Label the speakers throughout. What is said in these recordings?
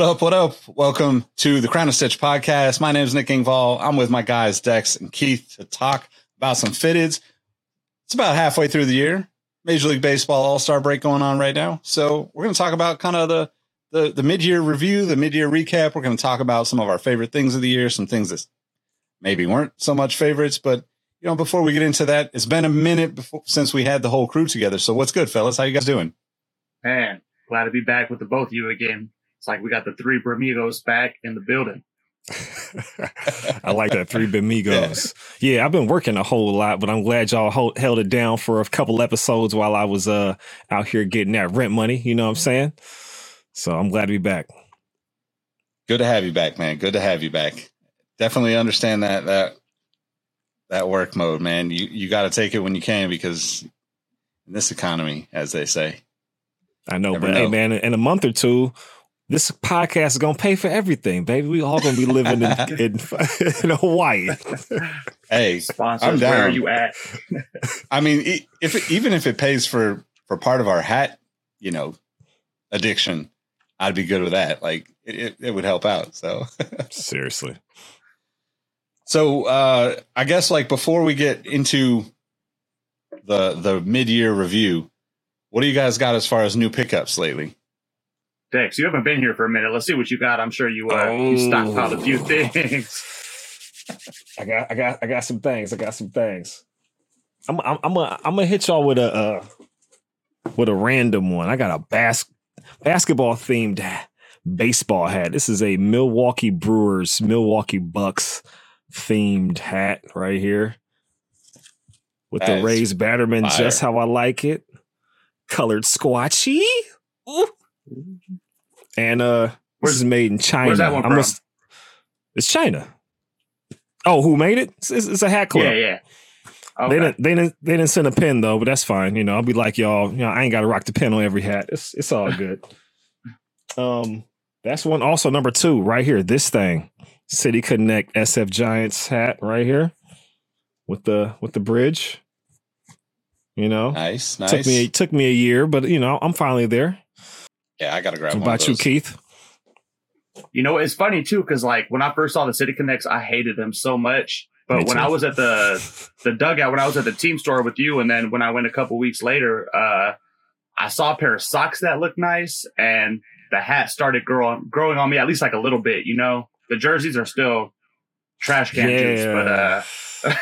Speaker 1: What up? What up? Welcome to the Crown and Stitch podcast. My name is Nick Engvall. I'm with my guys Dex and Keith to talk about some fitteds. It's about halfway through the year. Major League Baseball All Star break going on right now. So we're going to talk about kind of the the, the mid year review, the mid year recap. We're going to talk about some of our favorite things of the year, some things that maybe weren't so much favorites. But you know, before we get into that, it's been a minute before, since we had the whole crew together. So what's good, fellas? How you guys doing?
Speaker 2: Man, glad to be back with the both of you again. It's like we got the three Bramigos back in the building.
Speaker 3: I like that three Bamigos. Yeah. yeah. I've been working a whole lot, but I'm glad y'all hold, held it down for a couple episodes while I was uh out here getting that rent money. You know what I'm saying? So I'm glad to be back.
Speaker 1: Good to have you back, man. Good to have you back. Definitely understand that that that work mode, man. You you got to take it when you can because in this economy, as they say.
Speaker 3: I know, but know. hey, man, in a month or two, this podcast is gonna pay for everything, baby. We all gonna be living in in, in Hawaii.
Speaker 1: hey,
Speaker 2: sponsors, I'm down. where are you at?
Speaker 1: I mean, if it, even if it pays for for part of our hat, you know, addiction, I'd be good with that. Like it, it would help out. So
Speaker 3: seriously.
Speaker 1: So uh I guess like before we get into the the mid year review, what do you guys got as far as new pickups lately?
Speaker 2: Dex, you haven't been here for a minute. Let's see what you got. I'm sure you uh, oh. you stockpiled a few things.
Speaker 3: I got I got I got some things. I got some things. I'm I'm I'm gonna I'm gonna hit y'all with a uh, with a random one. I got a bas- basketball themed baseball hat. This is a Milwaukee Brewers Milwaukee Bucks themed hat right here with that the raised Batterman fire. just how I like it. Colored squatchy. Ooh. And uh this is made in China.
Speaker 2: Where's that one from?
Speaker 3: it's China. Oh, who made it? It's, it's a hat club.
Speaker 2: Yeah, yeah.
Speaker 3: Okay. They didn't. They didn't. They didn't send a pin though, but that's fine. You know, I'll be like y'all. You know, I ain't got to rock the pin on every hat. It's it's all good. um, that's one. Also, number two, right here. This thing, City Connect SF Giants hat, right here, with the with the bridge. You know,
Speaker 1: nice, nice.
Speaker 3: Took me took me a year, but you know, I'm finally there.
Speaker 1: Yeah, I got to grab.
Speaker 3: What about you, Keith?
Speaker 2: You know, it's funny too because like when I first saw the City Connects, I hated them so much. But when I was at the the dugout, when I was at the team store with you, and then when I went a couple weeks later, uh, I saw a pair of socks that looked nice, and the hat started growing growing on me at least like a little bit. You know, the jerseys are still trash can yeah. juice, but uh,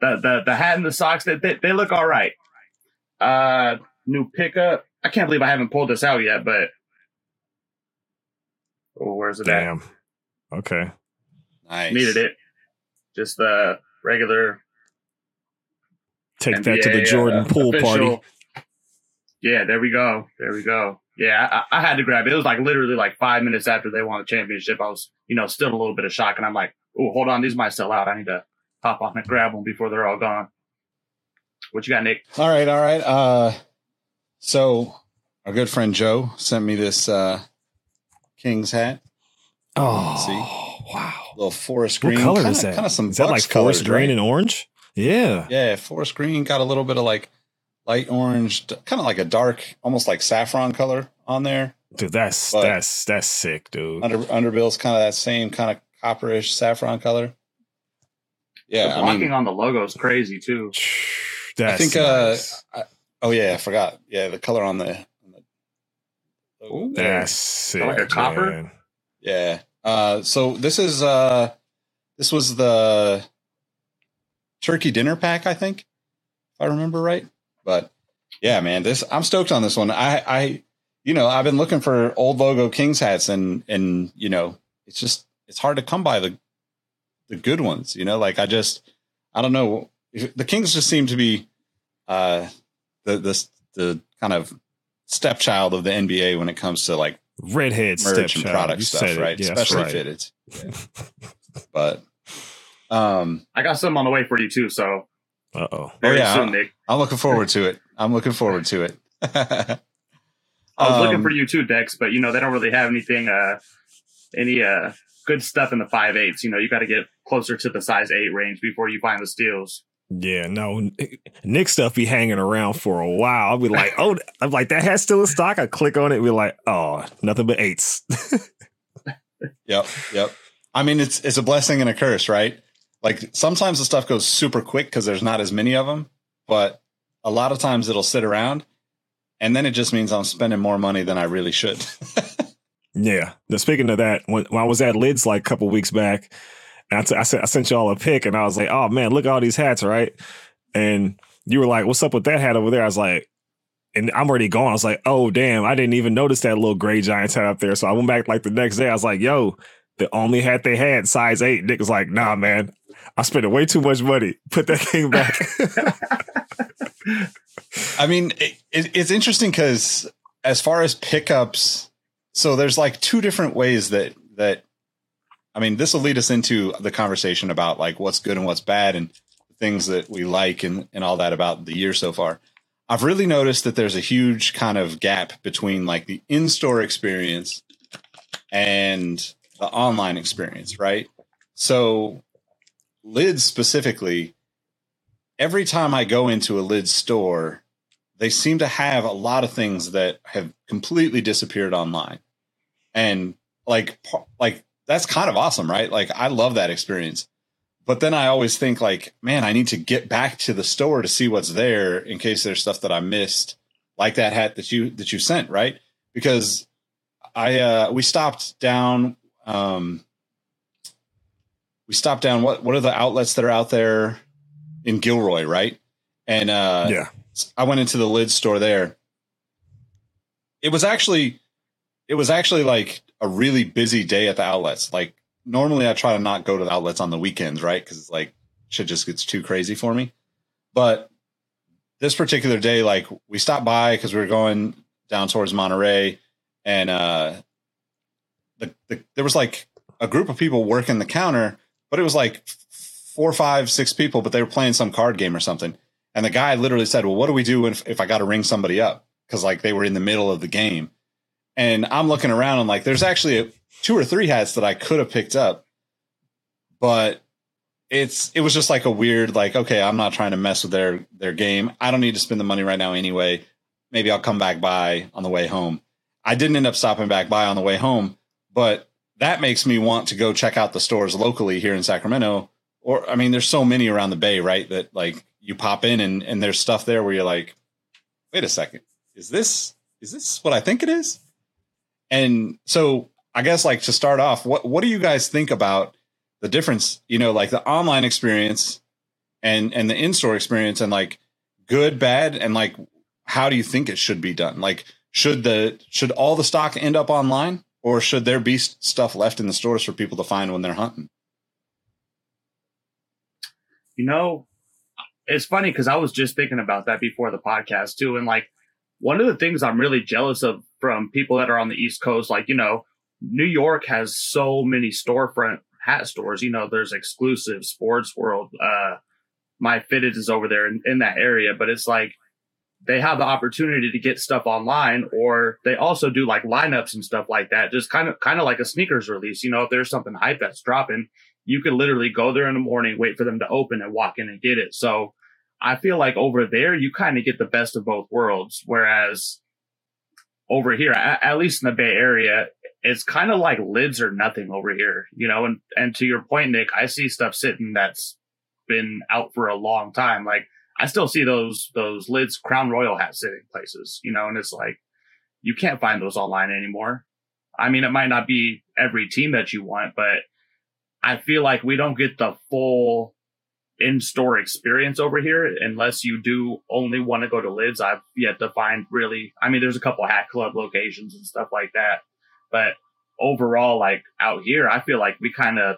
Speaker 2: the the the hat and the socks that they, they, look all right. Uh, new pickup. I can't believe I haven't pulled this out yet, but oh, where's it
Speaker 3: Damn. at? Okay.
Speaker 1: Nice.
Speaker 2: Needed it. Just the regular.
Speaker 3: Take NBA, that to the Jordan uh, pool official. party.
Speaker 2: Yeah, there we go. There we go. Yeah, I, I, had to grab it. It was like literally like five minutes after they won the championship. I was, you know, still a little bit of shock, and I'm like, oh, hold on, these might sell out. I need to hop on and grab them before they're all gone. What you got, Nick?
Speaker 1: All right, all right. Uh, so our good friend Joe sent me this uh, King's hat.
Speaker 3: Oh, see, wow!
Speaker 1: Little forest green.
Speaker 3: What color kinda, is that?
Speaker 1: Kind of some.
Speaker 3: Is that like forest green right? and orange? Yeah,
Speaker 1: yeah. Forest green got a little bit of like light orange, kind of like a dark, almost like saffron color on there.
Speaker 3: Dude, that's but that's that's sick, dude.
Speaker 1: Under underbill's kind of that same kind of copperish saffron color. Yeah,
Speaker 2: the blocking I mean, on the logo is crazy too.
Speaker 1: I think. Uh, nice. Uh, I, oh yeah, I forgot. Yeah, the color on the. On
Speaker 3: the Ooh, that's sick,
Speaker 2: like a copper. Man.
Speaker 1: Yeah. Uh, so this is uh, this was the turkey dinner pack, I think, if I remember right. But yeah, man, this I'm stoked on this one. I I you know I've been looking for old logo Kings hats, and and you know it's just it's hard to come by the the good ones. You know, like I just I don't know the Kings just seem to be uh the the the kind of stepchild of the NBA when it comes to like
Speaker 3: redhead
Speaker 1: merch and product stuff, right? Yes, Especially right. fitted. Yeah. but um,
Speaker 2: I got some on the way for you too. So,
Speaker 3: uh oh,
Speaker 1: oh yeah, soon, Nick. I'm looking forward to it. I'm looking forward to it.
Speaker 2: I was um, looking for you too, Dex, but you know they don't really have anything, uh, any uh good stuff in the five eights. You know, you got to get closer to the size eight range before you find the steals.
Speaker 3: Yeah, no, Nick stuff be hanging around for a while. I'll be like, oh, I'm like that has still in stock. I click on it, be like, oh, nothing but eights.
Speaker 1: yep, yep. I mean, it's it's a blessing and a curse, right? Like sometimes the stuff goes super quick because there's not as many of them, but a lot of times it'll sit around, and then it just means I'm spending more money than I really should.
Speaker 3: yeah. Now, speaking of that, when, when I was at Lids like a couple weeks back, I, t- I, sent, I sent y'all a pic, and I was like, "Oh man, look at all these hats, right?" And you were like, "What's up with that hat over there?" I was like, and I'm already gone. I was like, "Oh damn, I didn't even notice that little gray giant hat up there." So I went back like the next day. I was like, "Yo." The only hat they had, size eight. Nick was like, "Nah, man, I spent way too much money. Put that thing back."
Speaker 1: I mean, it, it, it's interesting because as far as pickups, so there's like two different ways that that I mean, this will lead us into the conversation about like what's good and what's bad and things that we like and, and all that about the year so far. I've really noticed that there's a huge kind of gap between like the in-store experience and the online experience, right? So lids specifically, every time I go into a lid store, they seem to have a lot of things that have completely disappeared online. And like like that's kind of awesome, right? Like I love that experience. But then I always think like, man, I need to get back to the store to see what's there in case there's stuff that I missed, like that hat that you that you sent, right? Because I uh we stopped down um we stopped down what what are the outlets that are out there in Gilroy, right? And uh
Speaker 3: yeah.
Speaker 1: I went into the lid store there. It was actually it was actually like a really busy day at the outlets. Like normally I try to not go to the outlets on the weekends, right? Because it's like shit just gets too crazy for me. But this particular day, like we stopped by because we were going down towards Monterey, and uh, the, the there was like a group of people working the counter, but it was like four, five, six people, but they were playing some card game or something. And the guy literally said, "Well, what do we do if, if I got to ring somebody up?" Because like they were in the middle of the game. And I'm looking around and like, there's actually a, two or three hats that I could have picked up, but it's it was just like a weird like, okay, I'm not trying to mess with their their game. I don't need to spend the money right now anyway. Maybe I'll come back by on the way home. I didn't end up stopping back by on the way home, but that makes me want to go check out the stores locally here in Sacramento. Or I mean, there's so many around the bay, right? That like you pop in and and there's stuff there where you're like, wait a second, is this is this what I think it is? And so I guess like to start off, what what do you guys think about the difference, you know, like the online experience and and the in-store experience and like good, bad, and like how do you think it should be done? Like should the should all the stock end up online or should there be stuff left in the stores for people to find when they're hunting?
Speaker 2: You know, it's funny because I was just thinking about that before the podcast too. And like one of the things I'm really jealous of from people that are on the East Coast, like, you know, New York has so many storefront hat stores. You know, there's exclusive sports world. Uh, my fitted is over there in, in that area, but it's like they have the opportunity to get stuff online or they also do like lineups and stuff like that. Just kind of, kind of like a sneakers release. You know, if there's something hype that's dropping, you could literally go there in the morning, wait for them to open and walk in and get it. So I feel like over there, you kind of get the best of both worlds. Whereas over here, at, at least in the Bay Area, it's kind of like lids or nothing over here, you know. And and to your point, Nick, I see stuff sitting that's been out for a long time. Like I still see those those lids Crown Royal hats sitting places, you know, and it's like you can't find those online anymore. I mean, it might not be every team that you want, but I feel like we don't get the full in-store experience over here unless you do only want to go to lids i've yet to find really i mean there's a couple hat club locations and stuff like that but overall like out here i feel like we kind of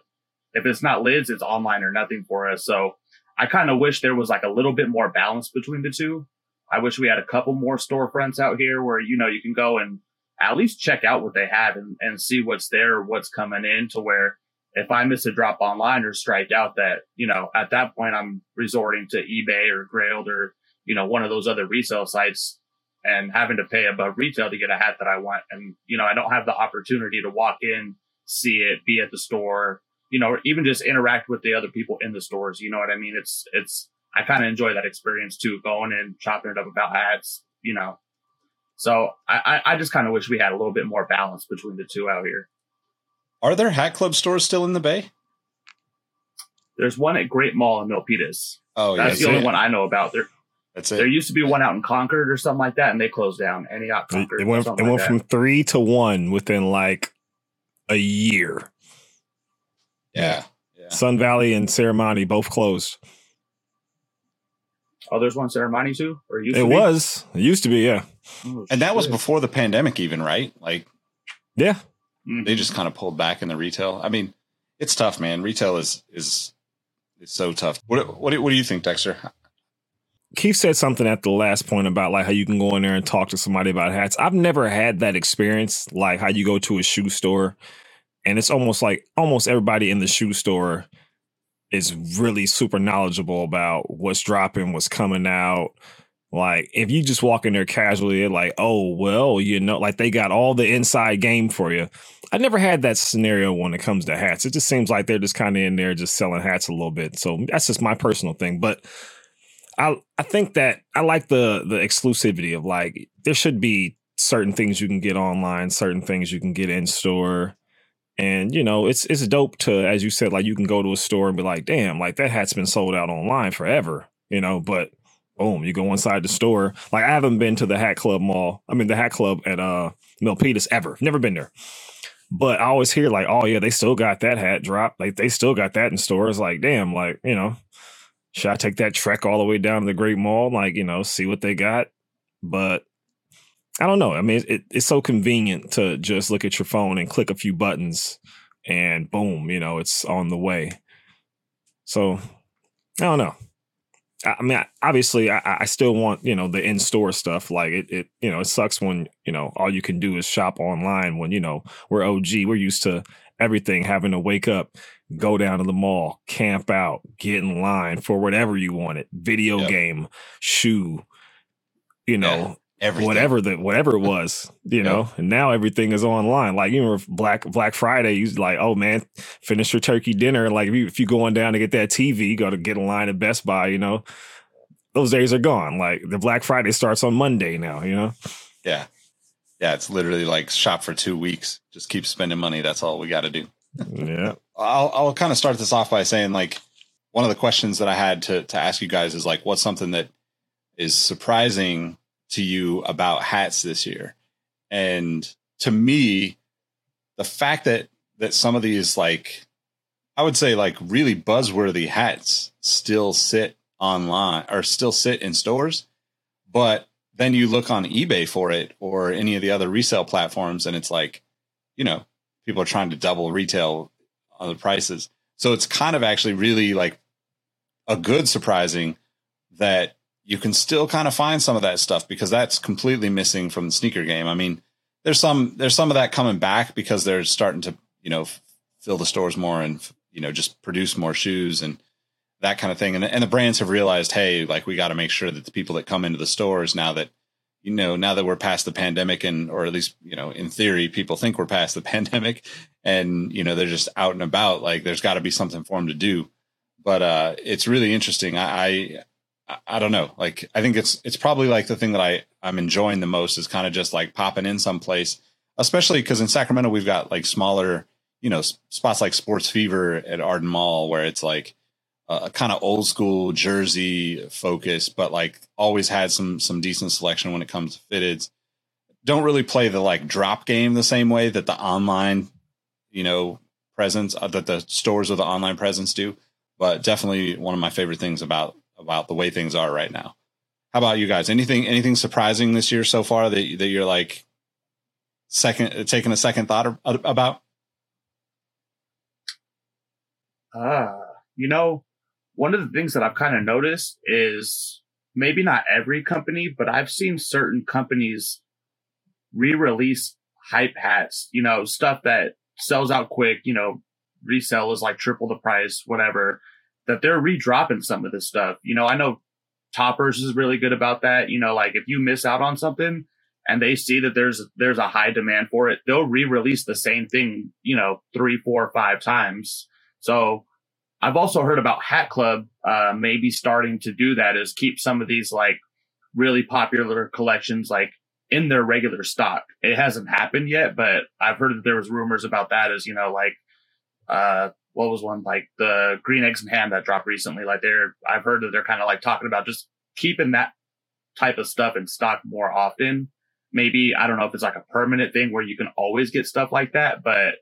Speaker 2: if it's not lids it's online or nothing for us so i kind of wish there was like a little bit more balance between the two. I wish we had a couple more storefronts out here where you know you can go and at least check out what they have and, and see what's there what's coming in to where if I miss a drop online or strike out that, you know, at that point I'm resorting to eBay or Grailed or, you know, one of those other resale sites and having to pay above retail to get a hat that I want. And, you know, I don't have the opportunity to walk in, see it, be at the store, you know, or even just interact with the other people in the stores. You know what I mean? It's, it's, I kind of enjoy that experience too, going and chopping it up about hats, you know. So I, I just kind of wish we had a little bit more balance between the two out here.
Speaker 1: Are there Hat Club stores still in the Bay?
Speaker 2: There's one at Great Mall in Milpitas.
Speaker 1: Oh, yeah.
Speaker 2: that's
Speaker 1: yeah,
Speaker 2: the only
Speaker 1: it.
Speaker 2: one I know about. There,
Speaker 1: That's it.
Speaker 2: there used to be one out in Concord or something like that, and they closed down. Antioch
Speaker 3: It,
Speaker 2: Concord.
Speaker 3: it
Speaker 2: or
Speaker 3: went, it
Speaker 2: something
Speaker 3: went
Speaker 2: like
Speaker 3: from three to one within like a year.
Speaker 1: yeah. Yeah.
Speaker 3: Sun Valley and Serramonte both closed.
Speaker 2: Oh, there's one Serramonte too, or used
Speaker 3: It
Speaker 2: to be?
Speaker 3: was. It used to be, yeah.
Speaker 2: Oh,
Speaker 1: And that was before the pandemic, even, right? Like
Speaker 3: Yeah.
Speaker 2: Mhm.
Speaker 1: they just kind of pulled back in the retail. I mean, it's tough, man. Retail is is is so tough. What what what do you think, Dexter?
Speaker 3: Keith said something at the last point about like how you can go in there and talk to somebody about hats. I've never had that experience, like how you go to a shoe store and it's almost like almost everybody in the shoe store is really super knowledgeable about what's dropping, what's coming out. Like if you just walk in there casually, like, oh well, you know, like they got all the inside game for you. I never had that scenario when it comes to hats. It just seems like they're just kind of in there just selling hats a little bit. So that's just my personal thing. But I I think that I like the the exclusivity of like there should be certain things you can get online, certain things you can get in store. And you know, it's it's dope to, as you said, like you can go to a store and be like, damn, like that hat's been sold out online forever, you know, but boom, you go inside the store. Like I haven't been to the Hat Club Mall. I mean the Hat Club at uh Milpitas ever. Never been there. But I always hear like, oh yeah, they still got that hat drop. Like they still got that in stores. Like, damn, like, you know, should I take that trek all the way down to the Great Mall? Like, you know, see what they got. But I don't know. I mean, it, it's so convenient to just look at your phone and click a few buttons and boom, you know, it's on the way. So I don't know. I mean, obviously, I, I still want you know the in store stuff. Like it, it, you know, it sucks when you know all you can do is shop online. When you know we're OG, we're used to everything having to wake up, go down to the mall, camp out, get in line for whatever you wanted, video
Speaker 1: Yep.
Speaker 3: game, shoe, you know,
Speaker 1: Everything.
Speaker 3: whatever the whatever it was, you know. And now everything is online. Like even with Black Black Friday, you like, oh man, finish your turkey dinner. Like if you, if you going down to get that TV, you got to get in line at Best Buy. You know, those days are gone. Like the Black Friday starts on Monday now. You know,
Speaker 1: Yeah. Yeah, it's literally like shop for two weeks. Just keep spending money. That's all we got to do.
Speaker 3: yeah,
Speaker 1: I'll I'll kind of start this off by saying like one of the questions that I had to to ask you guys is like what's something that is surprising to you about hats this year? And to me, the fact that that some of these like I would say like really buzzworthy hats still sit online or still sit in stores, but then you look on eBay for it or any of the other resale platforms and it's like, you know, people are trying to double retail on the prices. So it's kind of actually really like a good surprising that you can still kind of find some of that stuff because that's completely missing from the sneaker game. I mean, there's some there's some of that coming back because they're starting to, you know, fill the stores more and, you know, just produce more shoes and that kind of thing. And, and the brands have realized, hey, like we got to make sure that the people that come into the stores now that, you know, now that we're past the pandemic and, or at least, you know, in theory, people think we're past the pandemic and, you know, they're just out and about. Like there's got to be something for them to do. But, uh, it's really interesting. I, I, don't know. Like, I think it's, it's probably like the thing that I, I'm enjoying the most is kind of just like popping in someplace, especially because in Sacramento, we've got like smaller, you know, spots like Sports Fever at Arden Mall where it's like, a kind of old school jersey focus, but like always had some some decent selection when it comes to fitteds. Don't really play the like drop game the same way that the online, you know, presence uh, that the stores with the online presence do. But definitely one of my favorite things about about the way things are right now. How about you guys? Anything anything surprising this year so far that that you're like second taking a second thought about?
Speaker 2: Ah, you know, one of the things that I've kind of noticed is maybe not every company, but I've seen certain companies re-release hype hats, you know, stuff that sells out quick, you know, resell is like triple the price, whatever, that they're redropping some of this stuff. You know, I know Topperz is really good about that. You know, like if you miss out on something and they see that there's there's a high demand for it, they'll re-release the same thing, you know, three, four, five times. So I've also heard about Hat Club uh, maybe starting to do that is keep some of these like really popular collections like in their regular stock. It hasn't happened yet, but I've heard that there was rumors about that as, you know, like, uh, what was one like the green eggs and ham that dropped recently? Like they're, I've heard that they're kind of like talking about just keeping that type of stuff in stock more often. Maybe, I don't know if it's like a permanent thing where you can always get stuff like that, but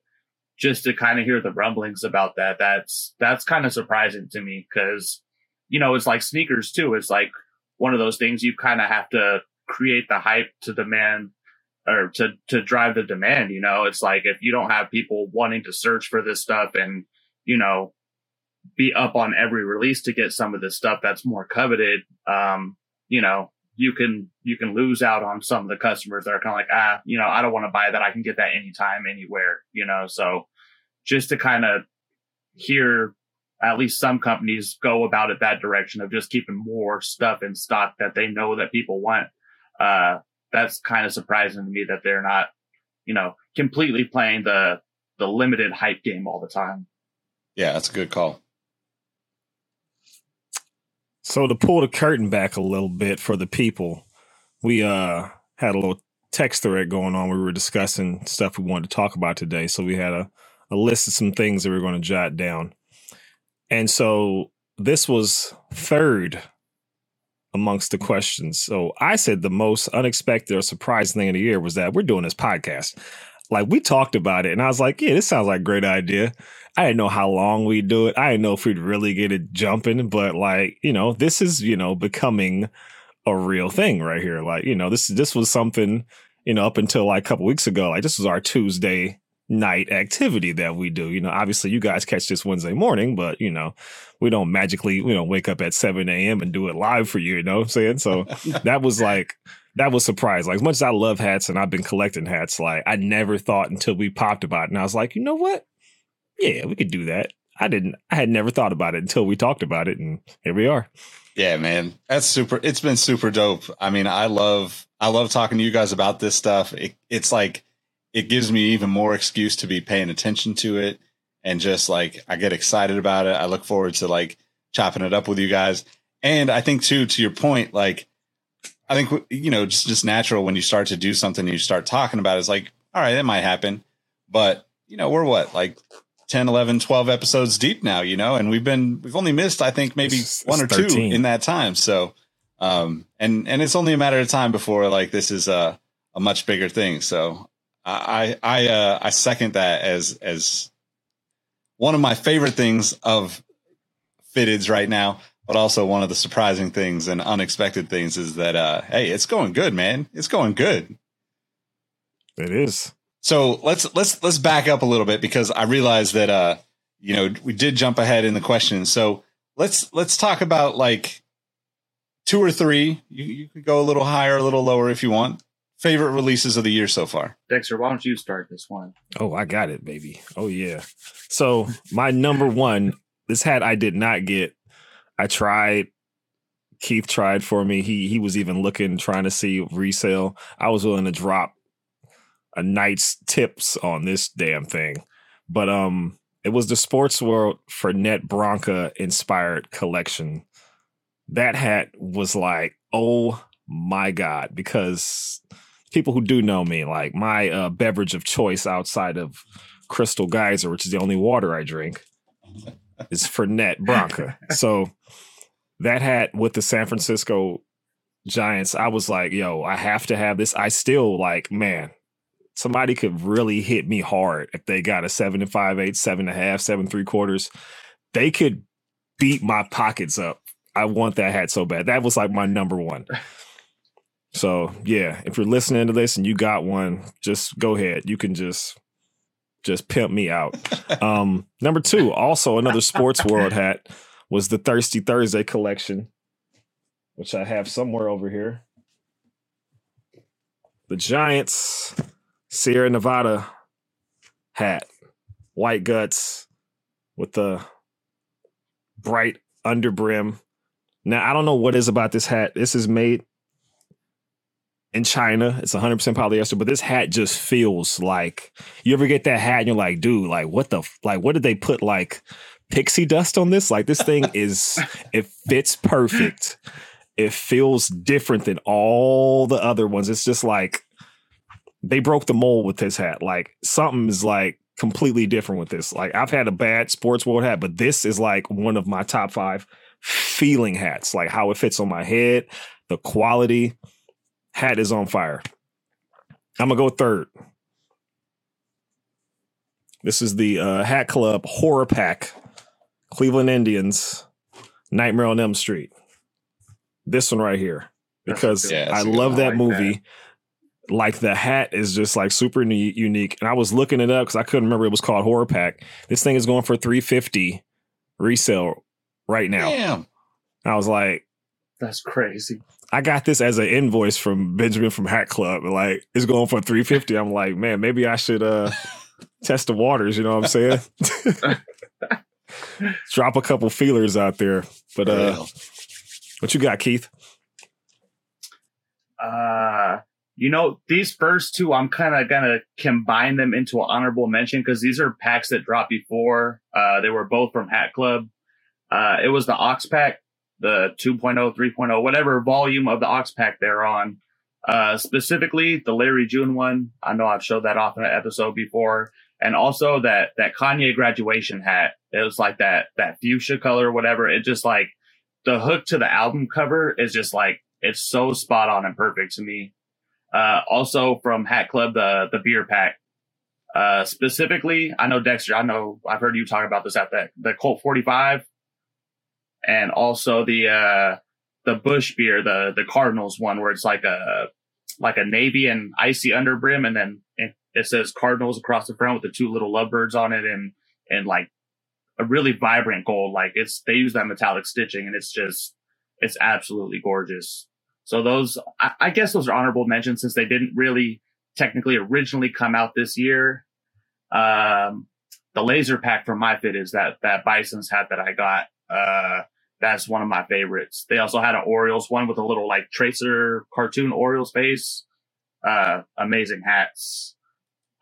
Speaker 2: just to kind of hear the rumblings about that, that's, that's kind of surprising to me because, you know, it's like sneakers too. It's like one of those things you kind of have to create the hype to demand or to, to drive the demand. You know, it's like if you don't have people wanting to search for this stuff and, you know, be up on every release to get some of this stuff that's more coveted, um, you know, you can, you can lose out on some of the customers that are kind of like, ah, you know, I don't want to buy that. I can get that anytime, anywhere, you know, so just to kind of hear at least some companies go about it that direction of just keeping more stuff in stock that they know that people want uh, that's kind of surprising to me that they're not, you know, completely playing the the limited hype game all the time.
Speaker 1: Yeah, that's a good call.
Speaker 3: So to pull the curtain back a little bit for the people, we uh had a little text thread going on. We were discussing stuff we wanted to talk about today. So we had a, a list of some things that we are going to jot down. And so this was third amongst the questions. So I said the most unexpected or surprising thing of the year was that we're doing this podcast. Like we talked about it, and I was like, "Yeah, this sounds like a great idea." I didn't know how long we'd do it. I didn't know if we'd really get it jumping, but like you know, this is you know becoming a real thing right here. Like you know, this this was something you know up until like a couple weeks ago. Like this was our Tuesday night activity that we do. You know, obviously you guys catch this Wednesday morning, but you know, we don't magically, you know, wake up at 7 a.m. and do it live for you, you know what I'm saying? So that was like that was surprise. Like as much as I love hats and I've been collecting hats, like I never thought until we popped about it. And I was like, you know what? Yeah, we could do that. I didn't I had never thought about it until we talked about it and here we are.
Speaker 1: Yeah, man. That's super it's been super dope. I mean, I love I love talking to you guys about this stuff. It, it's like it gives me even more excuse to be paying attention to it and just like I get excited about it. I look forward to like chopping it up with you guys. And I think too, to your point, like I think you know, just just natural when you start to do something, you start talking about it, it's like, all right, that might happen. But you know, we're what like 10, 11, 12 episodes deep now, you know, and we've been we've only missed I think maybe it's, one it's or 13. two in that time. So um and and it's only a matter of time before like this is a a much bigger thing. So I I uh, I second that as as one of my favorite things of fitteds right now, but also one of the surprising things and unexpected things is that uh, hey, it's going good, man. It's going good.
Speaker 3: It is.
Speaker 1: So let's let's let's back up a little bit because I realized that uh you know we did jump ahead in the question. So let's let's talk about like two or three. You you could go a little higher, a little lower if you want favorite releases of the year so far?
Speaker 2: Dexter, why don't you start this one?
Speaker 3: Oh, I got it, baby. Oh yeah. So my number one, this hat I did not get. I tried. Keith tried for me. He he was even looking, trying to see resale. I was willing to drop a night's tips on this damn thing. But um it was the Sports World Fernet Branca inspired collection. That hat was like, oh my God, because people who do know me, like my uh, beverage of choice outside of Crystal Geyser, which is the only water I drink, is Fernet Branca. so that hat with the San Francisco Giants, I was like, yo, I have to have this. I still like, man, somebody could really hit me hard if they got a seven and five eight, seven and a half, seven three quarters. They could beat my pockets up. I want that hat so bad. That was like my number one. So yeah, if you're listening to this and you got one, just go ahead. You can just just pimp me out. Um, number two, also another sports world hat was the Thirsty Thursday collection, which I have somewhere over here. The Giants Sierra Nevada hat, white guts with the bright underbrim. Now I don't know what is about this hat. This is made in China. It's 100% polyester, but this hat just feels like you ever get that hat and you're like, dude, like what the like what did they put like pixie dust on this? Like this thing is it fits perfect. it feels different than all the other ones. It's just like they broke the mold with this hat. Like something is like completely different with this. Like I've had a bad sports world hat, but this is like one of my top five feeling hats. Like how it fits on my head, the quality. Hat is on fire. I'm gonna go third. This is the uh, Hat Club Horror Pack, Cleveland Indians, Nightmare on Elm Street. This one right here because
Speaker 1: Yeah,
Speaker 3: I
Speaker 1: that's a good
Speaker 3: love that
Speaker 2: like
Speaker 3: movie. Like the hat is just like super ne- unique, and I was looking it up because I couldn't remember it was called Horror Pack. This thing is going for three fifty resale right now.
Speaker 1: Damn.
Speaker 3: I was like,
Speaker 2: That's crazy.
Speaker 3: I got this as an invoice from Benjamin from Hat Club. Like it's going for 350. I'm like, man, maybe I should uh test the waters, you know what I'm saying? Drop a couple feelers out there. But uh
Speaker 1: Real.
Speaker 3: what you got, Keith?
Speaker 2: Uh, you know, these first two, I'm kind of gonna combine them into an honorable mention because these are packs that dropped before. Uh, they were both from Hat Club. Uh, it was the Ox pack, the 2.0, 3.0, whatever volume of the Ox pack they're on. Uh, specifically the Larry June one. I know I've showed that off in an episode before. And also that, that Kanye graduation hat. It was like that, that fuchsia color, or whatever. It just like the hook to the album cover is just like, it's so spot on and perfect to me. Uh, also from Hat Club, the, the beer pack. Uh, specifically, I know Dexter, I know I've heard you talk about this at that, the Colt 45 and also the, uh, the Busch beer, the, the Cardinals one where it's like a, like a navy and icy underbrim. And then it, says Cardinals across the front with the two little lovebirds on it and, and like a really vibrant gold. Like it's, they use that metallic stitching and it's just, it's absolutely gorgeous. So those, I, I guess those are honorable mentions since they didn't really technically originally come out this year. Um, the laser pack from my fit is that, that Bison's hat that I got. Uh, that's one of my favorites. They also had an Orioles one with a little like tracer cartoon Orioles face. Uh, amazing hats.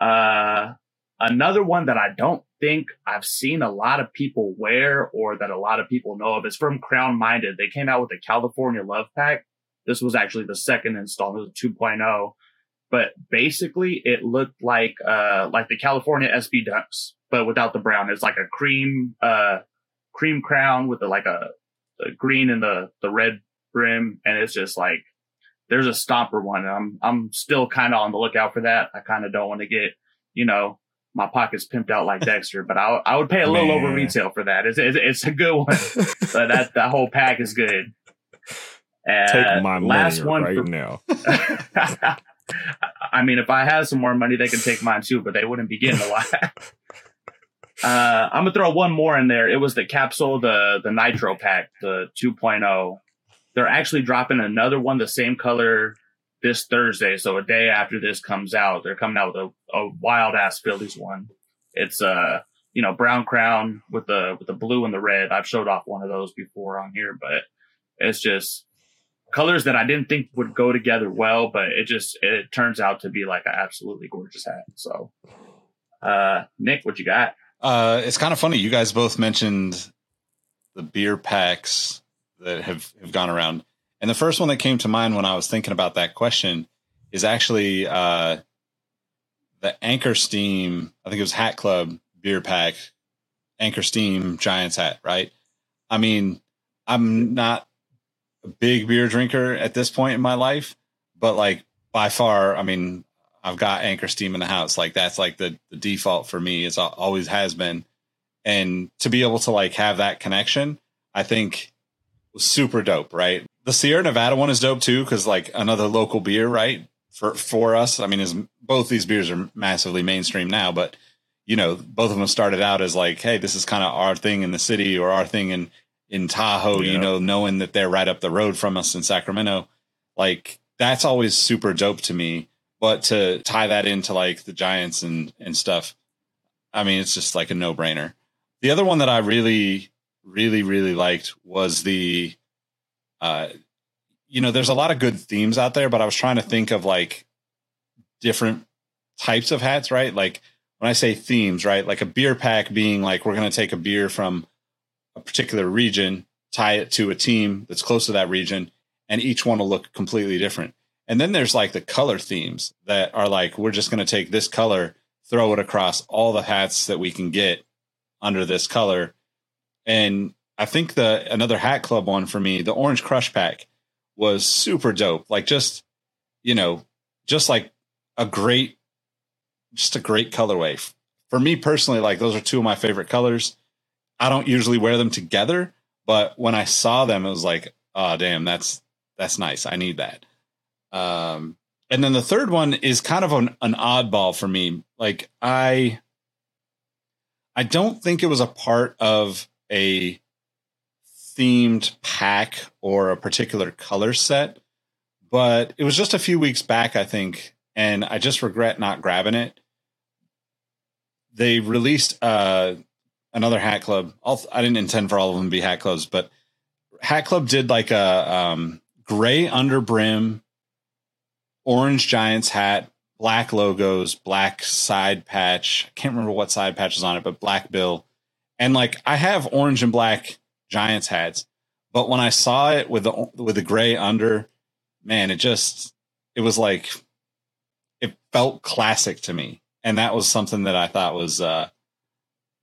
Speaker 2: Uh, another one that I don't think I've seen a lot of people wear or that a lot of people know of is from Crown Minded. They came out with the California Love Pack. This was actually the second installment, was 2.0. But basically it looked like, uh, like the California SB Dunks, but without the brown. It's like a cream, uh, cream crown with the, like a, the green and the, the red brim. And it's just like, there's a stomper one. And I'm, I'm still kind of on the lookout for that. I kind of don't want to get, you know, my pockets pimped out like Dexter, but I, I would pay a little
Speaker 3: Man.
Speaker 2: over retail for that. It's, it's, it's a good one. but that, that whole pack is good. Uh,
Speaker 3: Take my
Speaker 2: last
Speaker 3: money
Speaker 2: one
Speaker 3: right
Speaker 2: for-
Speaker 3: now.
Speaker 2: I mean, if I had some more money, they could take mine too, but they wouldn't be getting a lot. Uh, I'm gonna throw one more in there. It was the capsule, the the nitro pack, the 2.0. They're actually dropping another one, the same color this Thursday. So a day after this comes out, they're coming out with a, a wild ass Phillies one. It's uh, you know, brown crown with the with the blue and the red. I've showed off one of those before on here, but it's just colors that I didn't think would go together well, but it just it turns out to be like an absolutely gorgeous hat. So, uh, Nick, what you got?
Speaker 1: Uh, it's kind of funny. You guys both mentioned the beer packs that have, have gone around. And the first one that came to mind when I was thinking about that question is actually uh, the Anchor Steam. I think it was Hat Club beer pack, Anchor Steam Giants hat, right? I mean, I'm not a big beer drinker at this point in my life, but like by far, I mean, I've got Anchor Steam in the house. Like that's like the, the default for me. It's always has been. And to be able to like have that connection, I think was super dope, right? The Sierra Nevada one is dope too, because like another local beer, right? For for us, I mean, is both these beers are massively mainstream now, but you know, both of them started out as like, hey, this is kind of our thing in the city or our thing in in Tahoe, you know, knowing that they're right up the road from us in Sacramento. Like that's always super dope to me. But to tie that into like the Giants and and stuff, I mean, it's just like a no brainer. The other one that I really, really, really liked was the, uh, you know, there's a lot of good themes out there, but I was trying to think of like different types of hats, right? Like when I say themes, right? Like a beer pack being like we're going to take a beer from a particular region, tie it to a team that's close to that region, and each one will look completely different. And then there's like the color themes that are like, we're just going to take this color, throw it across all the hats that we can get under this color. And I think the another hat club one for me, the orange crush pack was super dope. Like just, you know, just like a great, just a great colorway. For me personally, like those are two of my favorite colors. I don't usually wear them together, but when I saw them, it was like, oh damn, that's that's nice. I need that. Um, and then the third one is kind of an, an oddball for me. Like I, I don't think it was a part of a themed pack or a particular color set, but it was just a few weeks back, I think, and I just regret not grabbing it. They released uh, another hat club. I didn't intend for all of them to be hat clubs, but Hat Club did like a um, gray under brim, orange Giants hat, black logos, black side patch. I can't remember what side patch is on it, but black bill. And like I have orange and black Giants hats, but when I saw it with the with the gray under, man, it just it was like it felt classic to me, and that was something that I thought was, uh,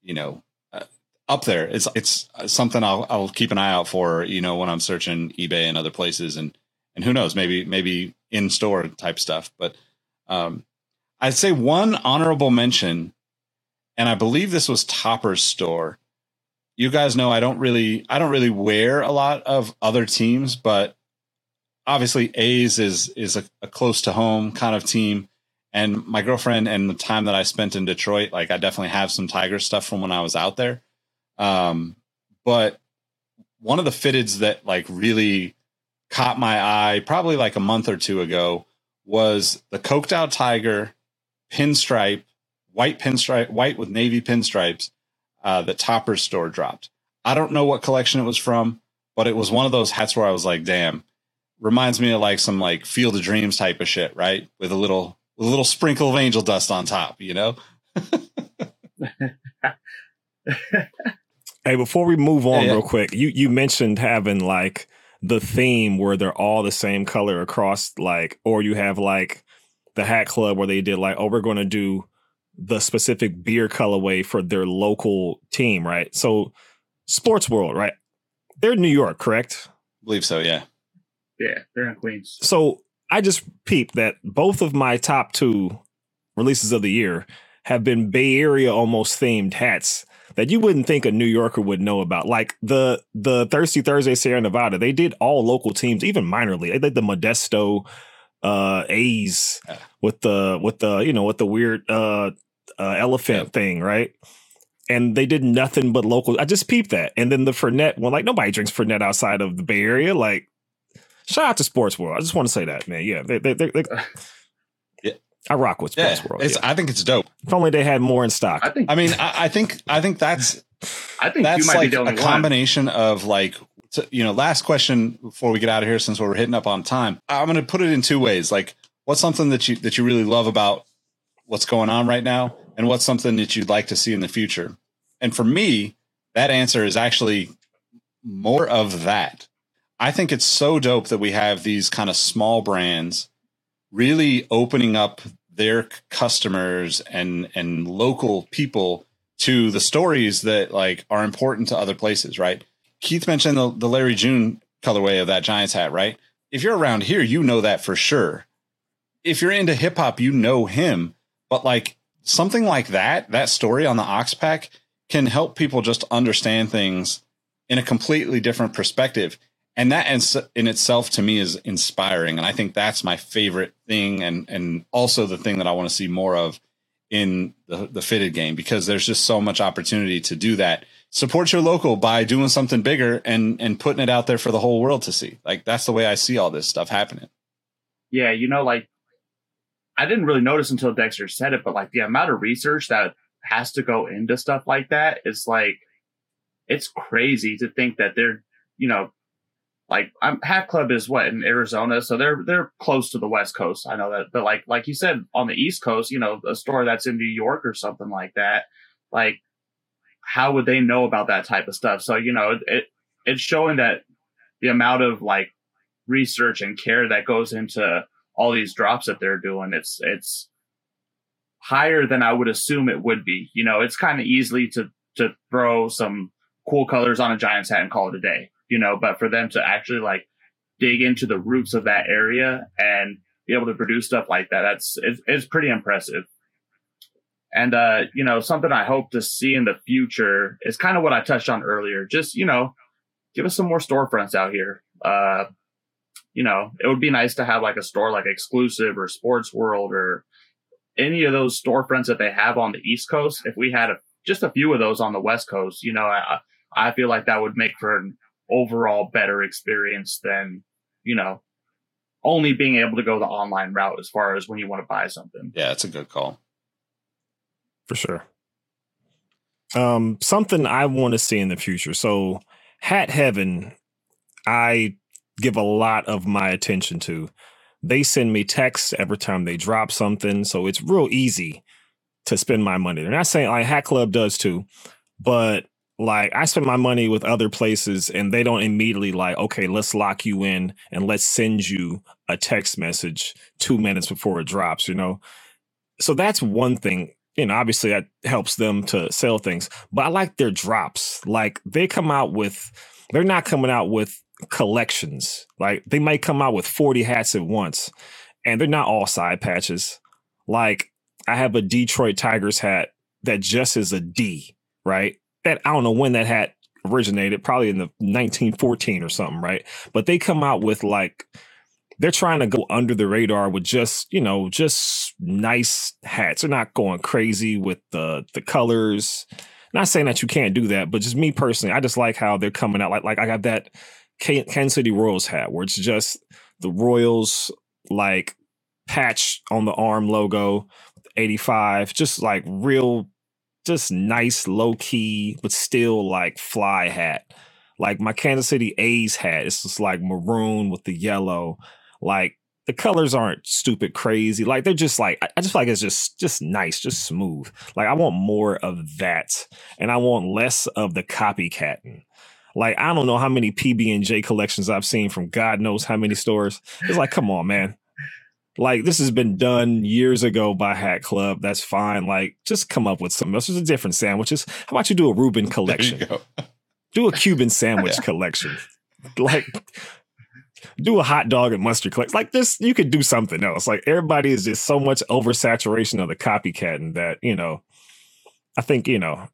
Speaker 1: you know, uh, up there. It's it's something I'll I'll keep an eye out for, you know, when I'm searching eBay and other places, and and who knows, maybe maybe in store type stuff. But um, I'd say one honorable mention, and I believe this was Topperz store you guys know I don't really I don't really wear a lot of other teams, but obviously A's is is a, a, close to home kind of team. And my girlfriend and the time that I spent in Detroit, like I definitely have some Tiger stuff from when I was out there. Um, but one of the fitteds that like really caught my eye probably like a month or two ago was the coked out tiger pinstripe, white pinstripe, white with navy pinstripes uh, that Topperz store dropped. I don't know what collection it was from, but it was one of those hats where I was like, damn, reminds me of like some like Field of Dreams type of shit, right? With a little with a little sprinkle of angel dust on top, you know?
Speaker 3: hey, before we move on yeah, yeah. real quick, you you mentioned having like the theme where they're all the same color across like or you have like the hat club where they did like, oh, we're gonna do the specific beer colorway for their local team, right? So, Sports World, right? They're in New York, correct?
Speaker 1: I believe so, yeah.
Speaker 2: Yeah, they're in Queens.
Speaker 3: So, I just peeped that both of my top two releases of the year have been Bay Area almost themed hats that you wouldn't think a New Yorker would know about. Like the the Thirsty Thursday Sierra Nevada, they did all local teams, even minor league. They did the Modesto uh A's with the with the you know with the weird uh uh, elephant yep. thing, right? And they did nothing but local. I just peeped that. And then the Fernet one, like nobody drinks Fernet outside of the Bay Area. Like, shout out to Sports World. I just want to say that, man. Yeah, they, they, they. I rock with Sports
Speaker 1: yeah,
Speaker 3: World.
Speaker 1: Yeah. I think it's dope.
Speaker 3: If only they had more in stock.
Speaker 1: I think. I mean, I, I think. I think that's.
Speaker 2: I think
Speaker 1: that's like
Speaker 2: a
Speaker 1: combination of like you know. Last question before we get out of here, since we're hitting up on time. I'm going to put it in two ways. Like, what's something that you that you really love about what's going on right now, and what's something that you'd like to see in the future? And for me, that answer is actually more of that. I think it's so dope that we have these kind of small brands really opening up their customers and and local people to the stories that like are important to other places, right? Keith mentioned the, the Larry June colorway of that Giants hat, right? If you're around here, you know that for sure. If you're into hip hop, you know him. But like something like that, that story on the Ox Pack can help people just understand things in a completely different perspective. And that in itself to me is inspiring. And I think that's my favorite thing. And, and also the thing that I want to see more of in the, the fitted game because there's just so much opportunity to do that. Support your local by doing something bigger and, and putting it out there for the whole world to see. Like that's the way I see all this stuff happening.
Speaker 2: Yeah. You know, like I didn't really notice until Dexter said it, but like the amount of research that has to go into stuff like that is like, it's crazy to think that they're, you know, like I'm Hat Club is what in Arizona, so they're they're close to the West Coast. I know that, but like like you said on the East Coast, you know, a store that's in New York or something like that, like how would they know about that type of stuff? So you know, it it's showing that the amount of like research and care that goes into all these drops that they're doing. It's it's higher than I would assume it would be. You know, it's kind of easily to to throw some cool colors on a Giants hat and call it a day. You know, but for them to actually like dig into the roots of that area and be able to produce stuff like that, that's it's, it's pretty impressive. And uh, you know, something I hope to see in the future is kind of what I touched on earlier. Just you know, give us some more storefronts out here. Uh, you know, it would be nice to have like a store like Exclusive or Sports World or any of those storefronts that they have on the East Coast. If we had a, just a few of those on the West Coast, you know, I I feel like that would make for an overall better experience than you know only being able to go the online route as far as when you want to buy something.
Speaker 1: Yeah, it's a good call
Speaker 3: for sure. Um, something I want to see in the future. So, Hat Heaven, I give a lot of my attention to. They send me texts every time they drop something, so it's real easy to spend my money. They're not saying like Hat Club does too, but like I spend my money with other places and they don't immediately like, okay, let's lock you in and let's send you a text message two minutes before it drops, you know? So that's one thing you know, obviously that helps them to sell things. But I like their drops. Like they come out with, they're not coming out with collections. Like they might come out with 40 hats at once, and they're not all side patches. Like I have a Detroit Tigers hat that just is a D, right? That I don't know when that hat originated, probably in the 1914 or something, right? But they come out with like they're trying to go under the radar with just you know just nice hats. They're not going crazy with the the colors. Not saying that you can't do that but just me personally i just like how they're coming out. Like like i got that kansas city royals hat where it's just the royals like patch on the arm logo 85 just like real just nice low key but still like fly hat like my Kansas City A's hat, it's just like maroon with the yellow. Like the colors aren't stupid crazy. Like they're just like I just feel like it's just just nice, just smooth. Like I want more of that, and I want less of the copycatting. Like I don't know how many PB and J collections I've seen from God knows how many stores. It's like, come on, man. Like this has been done years ago by Hat Club. That's fine. Like just come up with something else. There's a different sandwiches. How about you do a Reuben collection? do a Cuban sandwich collection. Like do a hot dog and mustard collection. Like this, you could do something else. Like everybody is just so much oversaturation of the copycatting that, you know, I think, you know,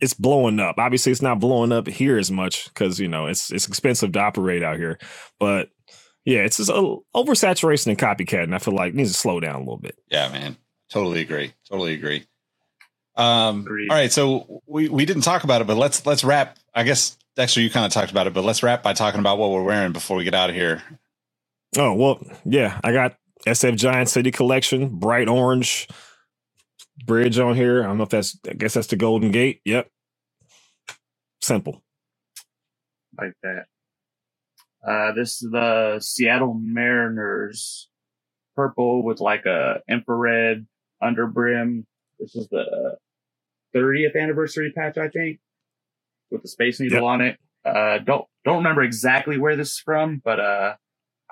Speaker 3: it's blowing up. Obviously, it's not blowing up here as much because, you know, it's it's expensive to operate out here. But yeah, it's just a oversaturation and copycatting. I feel like needs to slow down a little bit.
Speaker 1: Yeah, man. Totally agree. Totally agree. Um, all right, so we, we didn't talk about it, but let's let's wrap. I guess Dexter, you kind of talked about it, but let's wrap by talking about what we're wearing before we get out of here.
Speaker 3: Oh well, yeah, I got SF Giant City Collection, bright orange bridge on here. I don't know if that's. I guess that's the Golden Gate. Yep, simple.
Speaker 2: Like that. Uh, this is the Seattle Mariners purple with like a infrared underbrim. This is the 30th anniversary patch, I think with the Space Needle yep. on it. Uh, don't don't remember exactly where this is from, but uh,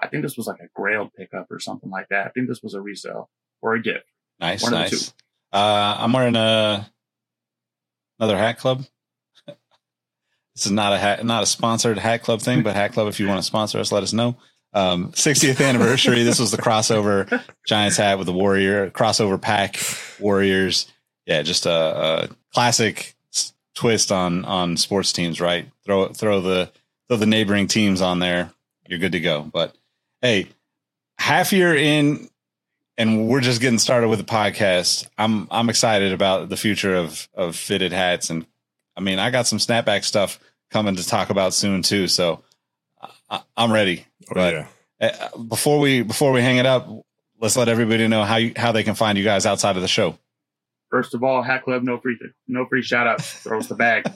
Speaker 2: I think this was like a Grail pickup or something like that. I think this was a resale or a gift.
Speaker 1: Nice, One nice. Uh, I'm wearing a another Hat Club. This is not a hat, not a sponsored Hat Club thing, but Hat Club. If you want to sponsor us, let us know. Um, 60th anniversary. this was the crossover Giants hat with the Warrior crossover pack Warriors. Yeah, just a, a classic twist on on sports teams, right? Throw throw the throw the neighboring teams on there, you're good to go. But hey, half year in, and we're just getting started with the podcast. I'm I'm excited about the future of of fitted hats, and I mean, I got some snapback stuff coming to talk about soon too. So I, am ready. Oh, but yeah. Eh, before we before we hang it up, let's let everybody know how you how they can find you guys outside of the show.
Speaker 2: First of all, Hat Club, no free, no free shout outs. Throws the bag.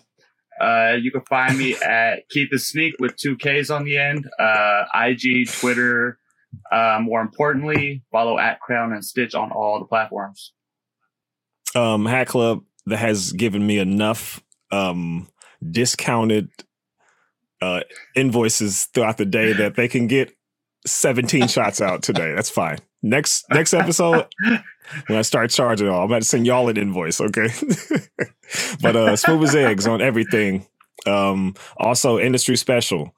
Speaker 2: Uh, you can find me at Keith the Sneak with two Ks on the end. Uh, IG, Twitter. Uh, more importantly, follow at Crown and Stitch on all the platforms.
Speaker 3: Um, Hat Club that has given me enough um, discounted uh, invoices throughout the day that they can get 17 shots out today. That's fine. Next next episode, when I start charging all, I'm about to send y'all an invoice, okay? but uh smooth as eggs on everything. Um also industry special.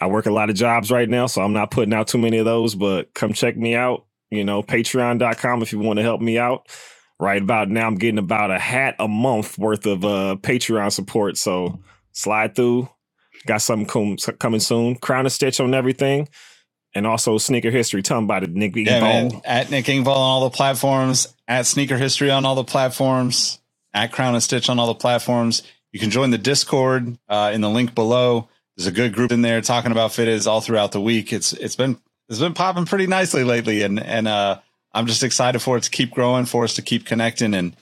Speaker 3: I work a lot of jobs right now, so I'm not putting out too many of those, but come check me out. You know, patreon.com if you want to help me out. Right about now, I'm getting about a hat a month worth of uh Patreon support. So slide through. Got something com- coming soon. Crown and Stitch on everything and also sneaker history. Tell them about it, Nick
Speaker 1: yeah, man. At Nick Engvall on all the platforms, at Sneaker History on all the platforms, at Crown and Stitch on all the platforms. You can join the Discord uh, in the link below. There's a good group in there talking about FITIZ all throughout the week. It's it's been it's been popping pretty nicely lately, and and uh, I'm just excited for it to keep growing, for us to keep connecting, and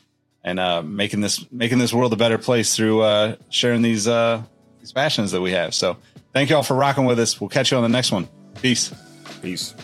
Speaker 1: and uh, making this making this world a better place through uh, sharing these uh, these passions that we have. So thank you all for rocking with us. We'll catch you on the next one. Peace.
Speaker 3: Peace.